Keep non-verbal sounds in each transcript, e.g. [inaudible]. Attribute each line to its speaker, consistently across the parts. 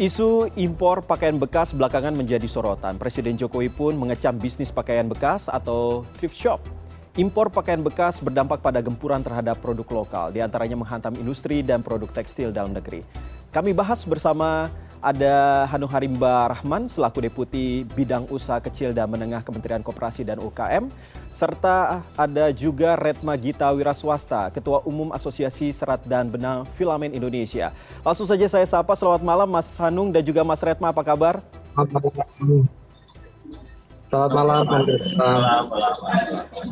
Speaker 1: Isu impor pakaian bekas belakangan menjadi sorotan. Presiden Jokowi pun mengecam bisnis pakaian bekas atau thrift shop. Impor pakaian bekas berdampak pada gempuran terhadap produk lokal, di antaranya menghantam industri dan produk tekstil dalam negeri. Kami bahas bersama ada Hanung Harimba Rahman selaku Deputi Bidang Usaha Kecil dan Menengah Kementerian Koperasi dan UKM, serta ada juga Retma Gita Wiraswasta, Ketua Umum Asosiasi Serat dan Benang Filamen Indonesia. Langsung saja saya sapa, selamat malam Mas Hanung dan juga Mas Retma, apa kabar?
Speaker 2: Selamat malam, Selamat
Speaker 1: malam.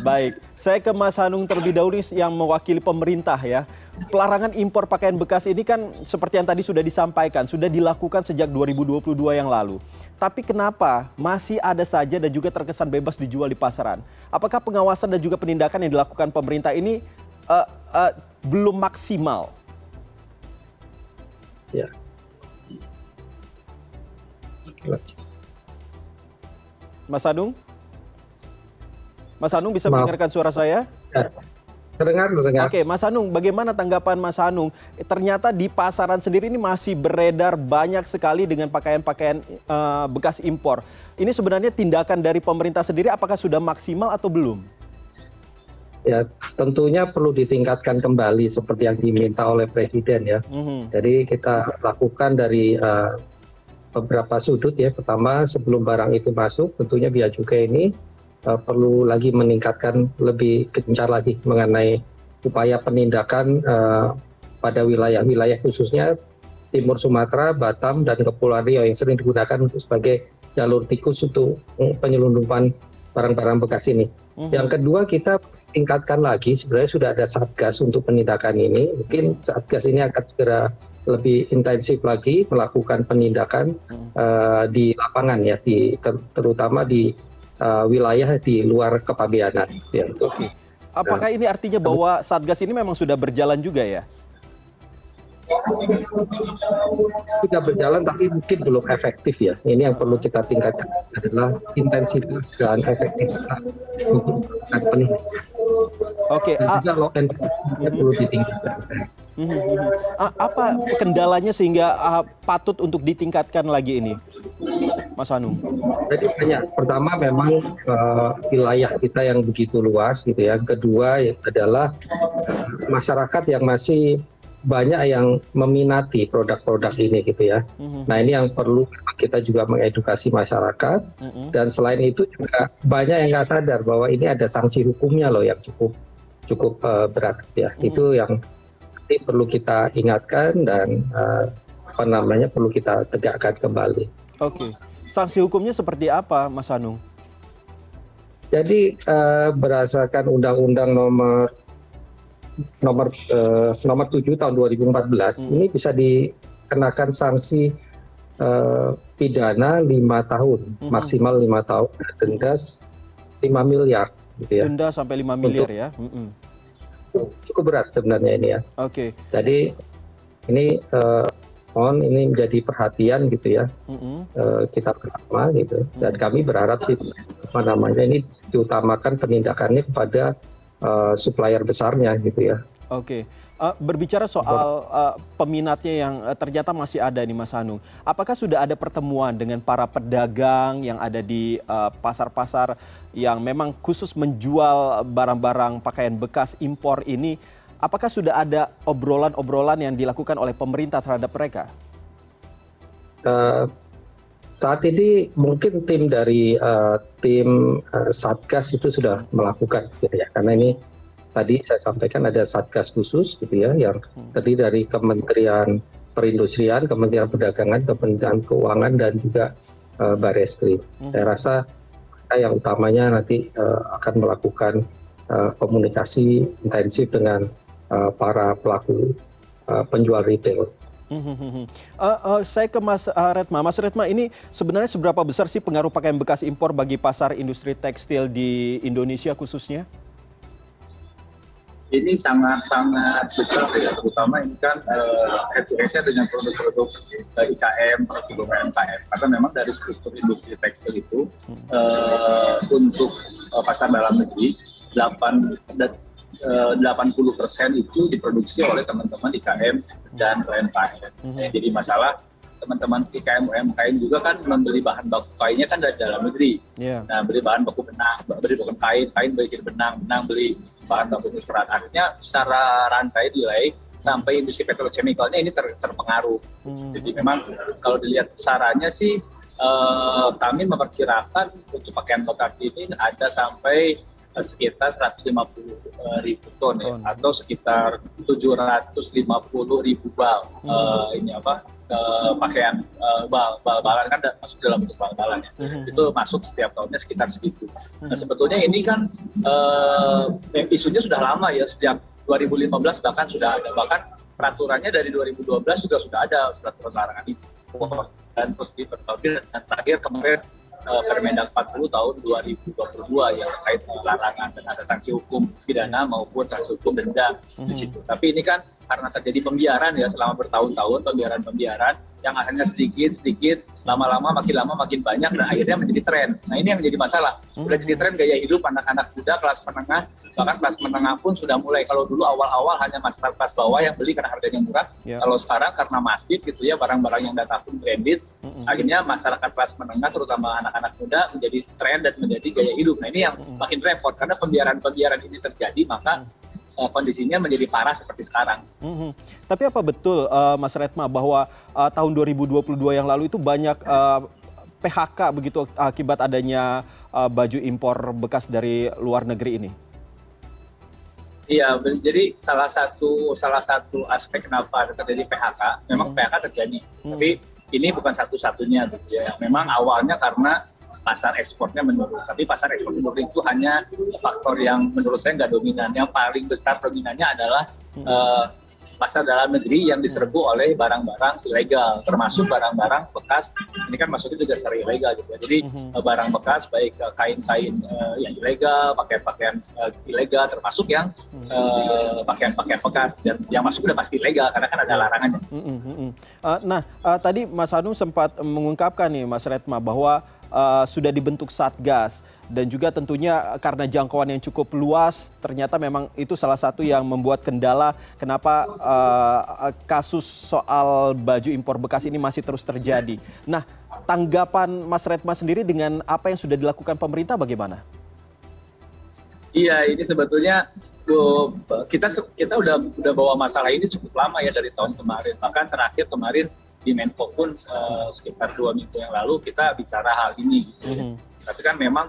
Speaker 1: Baik, saya ke Mas Hanung terlebih dahulu yang mewakili pemerintah ya pelarangan impor pakaian bekas ini kan seperti yang tadi sudah disampaikan, sudah dilakukan sejak 2022 yang lalu. Tapi kenapa masih ada saja dan juga terkesan bebas dijual di pasaran? Apakah pengawasan dan juga penindakan yang dilakukan pemerintah ini uh, uh, belum maksimal?
Speaker 2: Ya.
Speaker 1: Mas Anung? Mas Anung bisa mendengarkan suara saya? Ya.
Speaker 2: Terdengar, terdengar.
Speaker 1: Oke, Mas Anung, bagaimana tanggapan Mas Anung? Ternyata di pasaran sendiri ini masih beredar banyak sekali dengan pakaian-pakaian uh, bekas impor. Ini sebenarnya tindakan dari pemerintah sendiri apakah sudah maksimal atau belum?
Speaker 2: Ya, tentunya perlu ditingkatkan kembali seperti yang diminta oleh Presiden ya. Mm -hmm. Jadi kita lakukan dari uh, beberapa sudut ya. Pertama, sebelum barang itu masuk, tentunya biaya cukai ini uh, perlu lagi meningkatkan lebih gencar lagi mengenai upaya penindakan uh, pada wilayah-wilayah khususnya Timur Sumatera, Batam, dan Kepulauan Riau yang sering digunakan untuk sebagai jalur tikus untuk penyelundupan barang-barang bekas ini. Uh-huh. Yang kedua kita tingkatkan lagi sebenarnya sudah ada satgas untuk penindakan ini. Mungkin satgas ini akan segera lebih intensif lagi melakukan penindakan uh, di lapangan ya, di ter, terutama di uh, wilayah di luar kepabeanan. Ya.
Speaker 1: Oke. Apakah ini artinya bahwa Satgas ini memang sudah berjalan juga ya?
Speaker 2: Sudah berjalan tapi mungkin belum efektif ya. Ini yang perlu kita tingkatkan adalah intensitas dan efektivitas untuk
Speaker 1: Oke. Okay. Dan juga law
Speaker 2: enforcement perlu ditingkatkan.
Speaker 1: Hmm, hmm. Apa kendalanya sehingga uh, patut untuk ditingkatkan lagi ini, Mas Hanung?
Speaker 2: Jadi banyak. Pertama memang uh, wilayah kita yang begitu luas gitu ya. Kedua adalah uh, masyarakat yang masih banyak yang meminati produk-produk ini gitu ya. Mm-hmm. Nah ini yang perlu kita juga mengedukasi masyarakat mm-hmm. dan selain itu juga banyak yang nggak sadar bahwa ini ada sanksi hukumnya loh yang cukup cukup uh, berat ya. Mm-hmm. Itu yang perlu kita ingatkan dan uh, apa namanya perlu kita tegakkan kembali.
Speaker 1: Oke, sanksi hukumnya seperti apa, Mas Anung?
Speaker 2: Jadi uh, berdasarkan Undang-Undang nomor nomor uh, nomor 7 tahun 2014 hmm. ini bisa dikenakan sanksi uh, pidana lima tahun hmm. maksimal lima tahun denda lima miliar
Speaker 1: gitu ya. Denda sampai lima miliar Untuk, ya. Hmm
Speaker 2: cukup berat sebenarnya ini ya.
Speaker 1: Oke. Okay.
Speaker 2: Jadi ini uh, mohon ini menjadi perhatian gitu ya mm-hmm. uh, kita bersama gitu mm-hmm. dan kami berharap sih apa namanya ini diutamakan penindakannya kepada uh, supplier besarnya gitu ya.
Speaker 1: Oke. Okay. Uh, berbicara soal uh, peminatnya yang uh, ternyata masih ada nih Mas Hanung, apakah sudah ada pertemuan dengan para pedagang yang ada di pasar-pasar uh, yang memang khusus menjual barang-barang pakaian bekas impor ini? Apakah sudah ada obrolan-obrolan yang dilakukan oleh pemerintah terhadap mereka?
Speaker 2: Uh, saat ini mungkin tim dari uh, tim uh, satgas itu sudah melakukan, gitu ya, karena ini tadi saya sampaikan ada satgas khusus gitu ya yang hmm. terdiri dari Kementerian Perindustrian, Kementerian Perdagangan, Kementerian Keuangan dan juga uh, Barreskrim. Hmm. Saya rasa yang utamanya nanti uh, akan melakukan uh, komunikasi intensif dengan uh, para pelaku uh, penjual retail.
Speaker 1: Uh, uh, saya ke Mas uh, Retma. Mas Retma, ini sebenarnya seberapa besar sih pengaruh pakaian bekas impor bagi pasar industri tekstil di Indonesia khususnya?
Speaker 3: ini sangat-sangat besar ya, terutama ini kan uh, head to head dengan produk-produk uh, IKM atau UMKM. Karena memang dari struktur industri tekstil itu uh, untuk uh, pasar dalam negeri 8 dan uh, 80 persen itu diproduksi oleh teman-teman IKM dan UMKM. Mm -hmm. Jadi masalah teman-teman IKM UMKM juga kan membeli bahan baku kainnya kan dari dalam negeri. Yeah. Nah, beli bahan baku benang, beli bahan kain, kain beli benang, benang beli bahan baku serat. Artinya secara rantai nilai sampai industri petrochemicalnya ini ter, terpengaruh. Hmm. Jadi memang kalau dilihat sarannya sih uh, kami memperkirakan untuk pakaian bekas ini ada sampai sekitar 150 uh, ribu ton ya, atau sekitar 750 ribu bal hmm. uh, ini apa uh, pakaian uh, bal bal balan kan masuk dalam bentuk bal balan ya. Hmm. Itu masuk setiap tahunnya sekitar segitu. Hmm. Nah sebetulnya ini kan uh, isunya sudah lama ya sejak 2015 bahkan sudah ada bahkan peraturannya dari 2012 juga sudah ada peraturan larangan itu dan terus diperbaiki dan terakhir kemarin uh, Permendak 40 tahun 2022 yang terkait larangan dan ada sanksi hukum pidana maupun sanksi hukum denda mm-hmm. di situ. Tapi ini kan karena terjadi pembiaran ya selama bertahun-tahun pembiaran-pembiaran yang akhirnya sedikit sedikit lama-lama makin lama makin banyak dan akhirnya menjadi tren. Nah ini yang menjadi masalah. Sudah jadi tren gaya hidup anak-anak muda kelas menengah bahkan kelas menengah pun sudah mulai. Kalau dulu awal-awal hanya masyarakat kelas bawah yang beli karena harganya murah. Yeah. Kalau sekarang karena masif gitu ya barang-barang yang datang pun branded, mm-hmm. akhirnya masyarakat kelas menengah terutama anak-anak muda menjadi tren dan menjadi gaya hidup. Nah ini yang makin repot karena pembiaran-pembiaran ini terjadi maka mm-hmm. Uh, kondisinya menjadi parah seperti sekarang.
Speaker 1: Mm-hmm. Tapi apa betul uh, Mas Retma bahwa uh, tahun 2022 yang lalu itu banyak uh, PHK begitu akibat adanya uh, baju impor bekas dari luar negeri ini?
Speaker 3: Iya, jadi salah satu salah satu aspek kenapa terjadi PHK, memang hmm. PHK terjadi, hmm. tapi ini bukan satu-satunya gitu ya. Memang awalnya karena pasar ekspornya menurun. Tapi pasar ekspor menurun itu hanya faktor yang menurut saya nggak dominan. Yang paling besar dominannya adalah hmm. uh, pasar dalam negeri yang diserbu oleh barang-barang ilegal, termasuk barang-barang bekas. Ini kan masuknya juga secara ilegal gitu ya. Jadi mm-hmm. barang bekas baik eh, kain-kain uh, yang ilegal, pakaian-pakaian uh, ilegal, termasuk yang uh, pakaian-pakaian bekas dan yang masuk sudah pasti ilegal karena kan ada larangannya. Mm-hmm.
Speaker 1: Uh, nah, uh, tadi Mas Anu sempat mengungkapkan nih Mas Retma bahwa uh, sudah dibentuk satgas dan juga tentunya karena jangkauan yang cukup luas ternyata memang itu salah satu yang membuat kendala kenapa uh, kasus soal baju impor bekas ini masih terus terjadi. Nah, tanggapan Mas Retma sendiri dengan apa yang sudah dilakukan pemerintah bagaimana?
Speaker 3: Iya, ini sebetulnya kita kita udah udah bawa masalah ini cukup lama ya dari tahun kemarin. Bahkan terakhir kemarin di Menko pun uh, sekitar dua minggu yang lalu kita bicara hal ini. Gitu. Mm -hmm. Tapi kan memang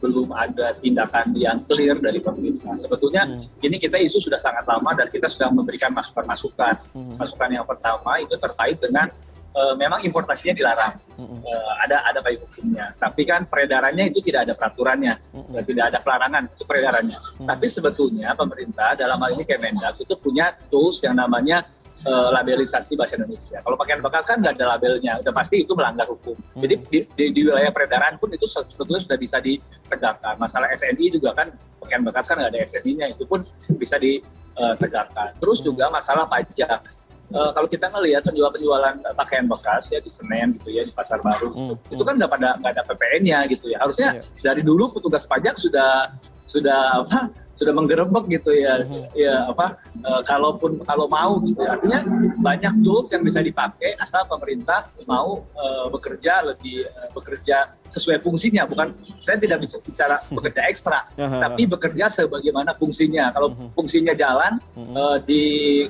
Speaker 3: belum ada tindakan yang clear dari pemerintah. Sebetulnya hmm. ini kita isu sudah sangat lama dan kita sudah memberikan masukan-masukan. Hmm. Masukan yang pertama itu terkait dengan uh, memang importasinya dilarang, mm-hmm. uh, ada ada payung hukumnya. Tapi kan peredarannya itu tidak ada peraturannya, mm-hmm. tidak ada pelarangan itu peredarannya. Mm-hmm. Tapi sebetulnya pemerintah dalam hal ini Kemendak itu punya tools yang namanya uh, labelisasi bahasa Indonesia. Kalau pakaian bekas kan nggak ada labelnya, udah pasti itu melanggar hukum. Mm-hmm. Jadi di, di, di wilayah peredaran pun itu sebetulnya sudah bisa ditegakkan. Masalah SNI juga kan pakaian bekas kan nggak ada SNI-nya, itu pun bisa ditegakkan. Terus juga masalah pajak uh, kalau kita ngelihat penjual-penjualan pakaian bekas ya di Senen gitu ya di pasar baru hmm. itu kan nggak pada nggak ada PPN-nya gitu ya harusnya yeah. dari dulu petugas pajak sudah sudah apa sudah menggerebek gitu ya. Ya apa uh, kalaupun kalau mau gitu. Artinya banyak tools yang bisa dipakai asal pemerintah mau uh, bekerja lebih uh, bekerja sesuai fungsinya. Bukan saya tidak bisa bicara [laughs] bekerja ekstra tapi bekerja sebagaimana fungsinya. Kalau fungsinya jalan uh, di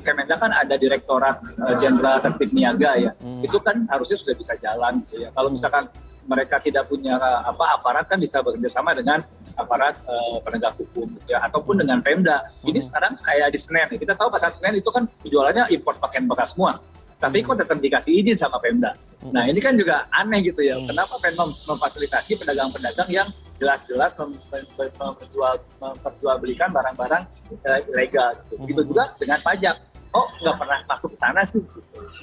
Speaker 3: Kemendak kan ada direktorat jenderal uh, tertib niaga ya. Itu kan harusnya sudah bisa jalan gitu ya. Kalau misalkan mereka tidak punya apa aparat kan bisa bekerja sama dengan aparat uh, penegak hukum gitu ya ataupun dengan Pemda ini sekarang kayak di Senen kita tahu pasar Senen itu kan jualannya import pakaian bekas semua tapi kok tetap dikasih izin sama Pemda. Nah ini kan juga aneh gitu ya, kenapa Pemda memfasilitasi pedagang-pedagang yang jelas-jelas memperjual, memperjualbelikan barang-barang uh, ilegal. Gitu. Begitu juga dengan pajak. Oh nggak pernah masuk ke sana sih.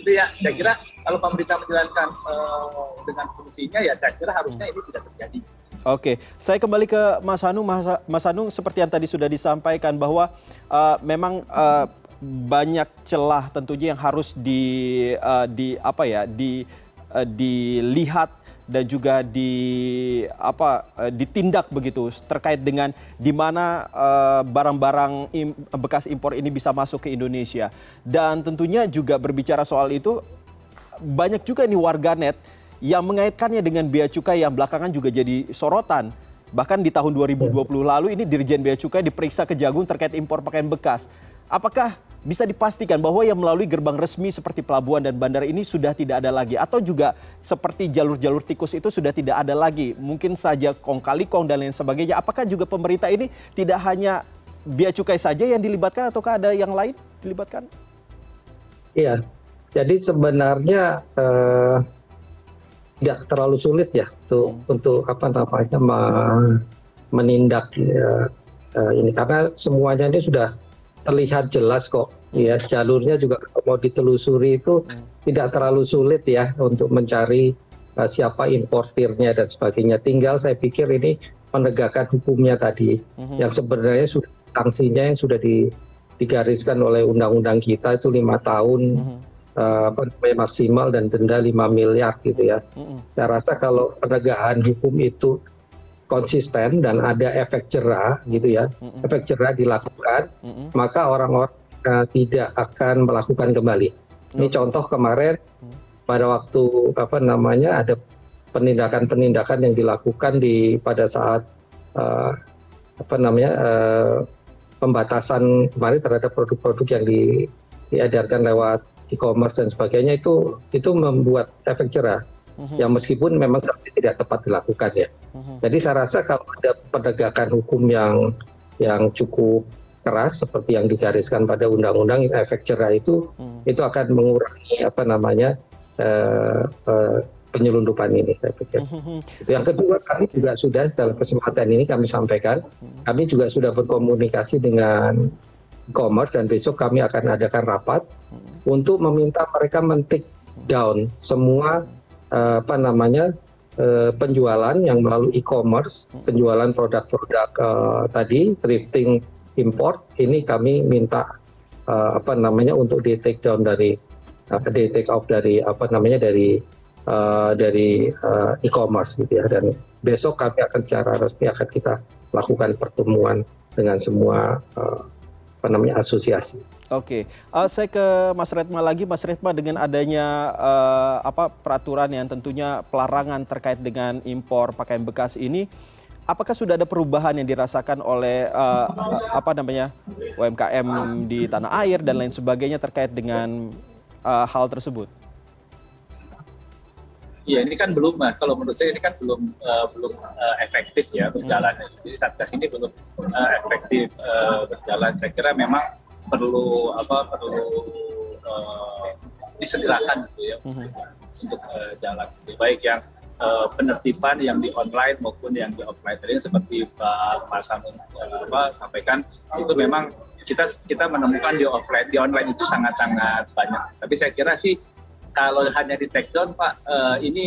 Speaker 3: Itu ya, saya kira kalau pemerintah menjalankan uh, dengan fungsinya ya saya kira harusnya ini tidak terjadi.
Speaker 1: Oke, saya kembali ke Mas Hanung. Mas, Mas Hanung, seperti yang tadi sudah disampaikan bahwa uh, memang uh, banyak celah tentunya yang harus di uh, di apa ya di uh, dilihat dan juga di apa ditindak begitu terkait dengan di mana barang-barang uh, im, bekas impor ini bisa masuk ke Indonesia dan tentunya juga berbicara soal itu banyak juga nih warganet yang mengaitkannya dengan bea cukai yang belakangan juga jadi sorotan. Bahkan di tahun 2020 lalu ini Dirjen Bea Cukai diperiksa ke Jagung terkait impor pakaian bekas. Apakah bisa dipastikan bahwa yang melalui gerbang resmi seperti pelabuhan dan bandara ini sudah tidak ada lagi atau juga seperti jalur-jalur tikus itu sudah tidak ada lagi mungkin saja kong kali kong dan lain sebagainya apakah juga pemerintah ini tidak hanya bea cukai saja yang dilibatkan ataukah ada yang lain dilibatkan?
Speaker 2: Iya, jadi sebenarnya eh, tidak terlalu sulit ya untuk hmm. untuk apa namanya menindak ya, eh, ini karena semuanya ini sudah terlihat jelas kok ya jalurnya juga mau ditelusuri itu hmm. tidak terlalu sulit ya untuk mencari uh, siapa importirnya dan sebagainya tinggal saya pikir ini penegakan hukumnya tadi hmm. yang sebenarnya sudah sanksinya yang sudah di, digariskan oleh undang-undang kita itu lima tahun hmm. Uh, apa maksimal dan denda 5 miliar gitu ya. Saya rasa kalau penegakan hukum itu konsisten dan ada efek jerah gitu ya, efek jerah dilakukan, maka orang-orang uh, tidak akan melakukan kembali. Ini contoh kemarin pada waktu apa namanya ada penindakan-penindakan yang dilakukan di pada saat uh, apa namanya uh, pembatasan kemarin terhadap produk-produk yang di, diedarkan lewat e-commerce dan sebagainya itu itu membuat efek jerah hmm yang meskipun memang tidak tepat dilakukan ya. Mm-hmm. Jadi saya rasa kalau ada penegakan hukum yang yang cukup keras seperti yang digariskan pada undang-undang efek cerah itu mm-hmm. itu akan mengurangi apa namanya uh, uh, penyelundupan ini saya pikir. Mm-hmm. Yang kedua kami juga sudah dalam kesempatan ini kami sampaikan kami juga sudah berkomunikasi dengan e-commerce dan besok kami akan adakan rapat. Untuk meminta mereka mentik down semua Eh, apa namanya uh, penjualan yang melalui e-commerce, penjualan produk-produk uh, tadi thrifting import ini kami minta uh, apa namanya untuk di take down dari uh, di take off dari apa namanya dari uh, dari uh, e-commerce gitu ya dan besok kami akan secara resmi akan kita lakukan pertemuan dengan semua uh, apa namanya asosiasi.
Speaker 1: Oke, uh, saya ke Mas Retma lagi, Mas Retma dengan adanya uh, apa peraturan yang tentunya pelarangan terkait dengan impor pakaian bekas ini, apakah sudah ada perubahan yang dirasakan oleh uh, apa namanya UMKM di tanah air dan lain sebagainya terkait dengan uh, hal tersebut?
Speaker 3: Iya, ini kan belum, kalau menurut saya ini kan belum uh, belum uh, efektif ya berjalan. Jadi satgas ini belum uh, efektif uh, berjalan. Saya kira memang perlu apa perlu uh, disegerakan gitu ya mm-hmm. untuk uh, jalan. Baik yang uh, penertiban yang di online maupun yang di offline. Tadi seperti Pak Mas uh, apa sampaikan itu memang kita kita menemukan di offline di online itu sangat sangat banyak. Tapi saya kira sih kalau hanya di take down Pak uh, ini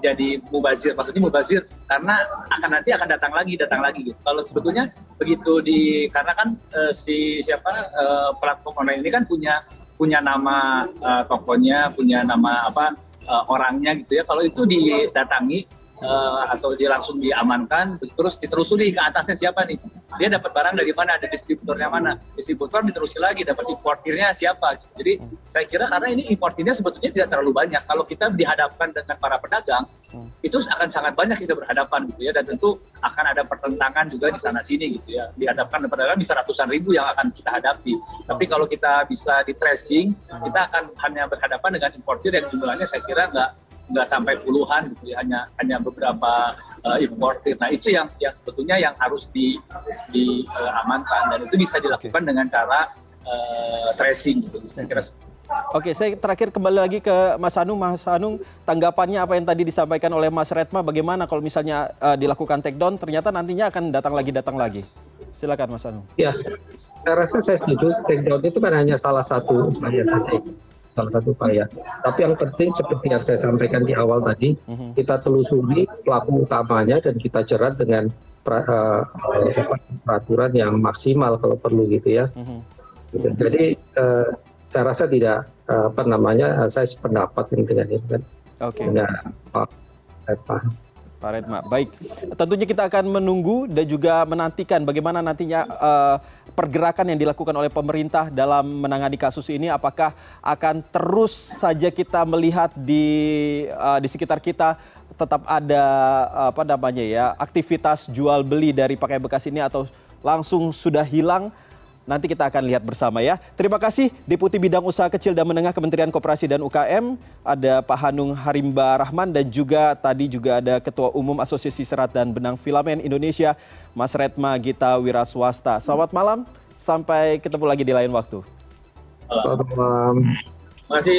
Speaker 3: jadi mubazir maksudnya mubazir karena akan nanti akan datang lagi datang lagi gitu. Kalau sebetulnya begitu di karena kan uh, si siapa uh, platform online ini kan punya punya nama uh, tokonya, punya nama apa uh, orangnya gitu ya. Kalau itu didatangi uh, atau dia langsung diamankan terus ditelusuri ke atasnya siapa nih? Dia dapat barang dari mana? Ada distributornya mana? Distributor ditelusuri lagi dapat importirnya siapa? Jadi saya kira karena ini importirnya sebetulnya tidak terlalu banyak. Kalau kita dihadapkan dengan para pedagang itu akan sangat banyak kita berhadapan gitu ya. Dan tentu akan ada pertentangan juga di sana sini gitu ya. Dihadapkan pedagang bisa ratusan ribu yang akan kita hadapi. Tapi kalau kita bisa di tracing kita akan hanya berhadapan dengan importir yang jumlahnya saya kira nggak nggak sampai puluhan gitu ya, hanya hanya beberapa uh, importir. Nah itu yang yang sebetulnya yang harus di diamankan uh, dan itu bisa dilakukan okay. dengan cara uh, tracing gitu. Saya kira
Speaker 1: Oke, saya terakhir kembali lagi ke Mas Anung. Mas Anung, tanggapannya apa yang tadi disampaikan oleh Mas Retma, bagaimana kalau misalnya uh, dilakukan take down, ternyata nantinya akan datang lagi, datang lagi? Silakan Mas Anung.
Speaker 2: Ya, saya rasa saya setuju. Take down itu kan hanya salah satu upaya saja salah satu upaya. Tapi yang penting seperti yang saya sampaikan di awal tadi, uh-huh. kita telusuri pelaku utamanya dan kita jerat dengan pra, uh, peraturan yang maksimal kalau perlu gitu ya. Uh-huh. Jadi uh, saya rasa tidak uh, apa namanya, saya sependapat dengan itu kan.
Speaker 1: Oke. Okay.
Speaker 2: Pak
Speaker 1: Pak Redma. Baik, tentunya kita akan menunggu dan juga menantikan bagaimana nantinya uh, pergerakan yang dilakukan oleh pemerintah dalam menangani kasus ini. Apakah akan terus saja kita melihat di uh, di sekitar kita tetap ada apa namanya ya aktivitas jual beli dari pakaian bekas ini atau langsung sudah hilang? Nanti kita akan lihat bersama ya. Terima kasih Deputi Bidang Usaha Kecil dan Menengah Kementerian Koperasi dan UKM, ada Pak Hanung Harimba Rahman dan juga tadi juga ada Ketua Umum Asosiasi Serat dan Benang Filamen Indonesia, Mas Retma Gita Wiraswasta. Selamat malam, sampai ketemu lagi di lain waktu.
Speaker 2: Selamat malam. Terima kasih.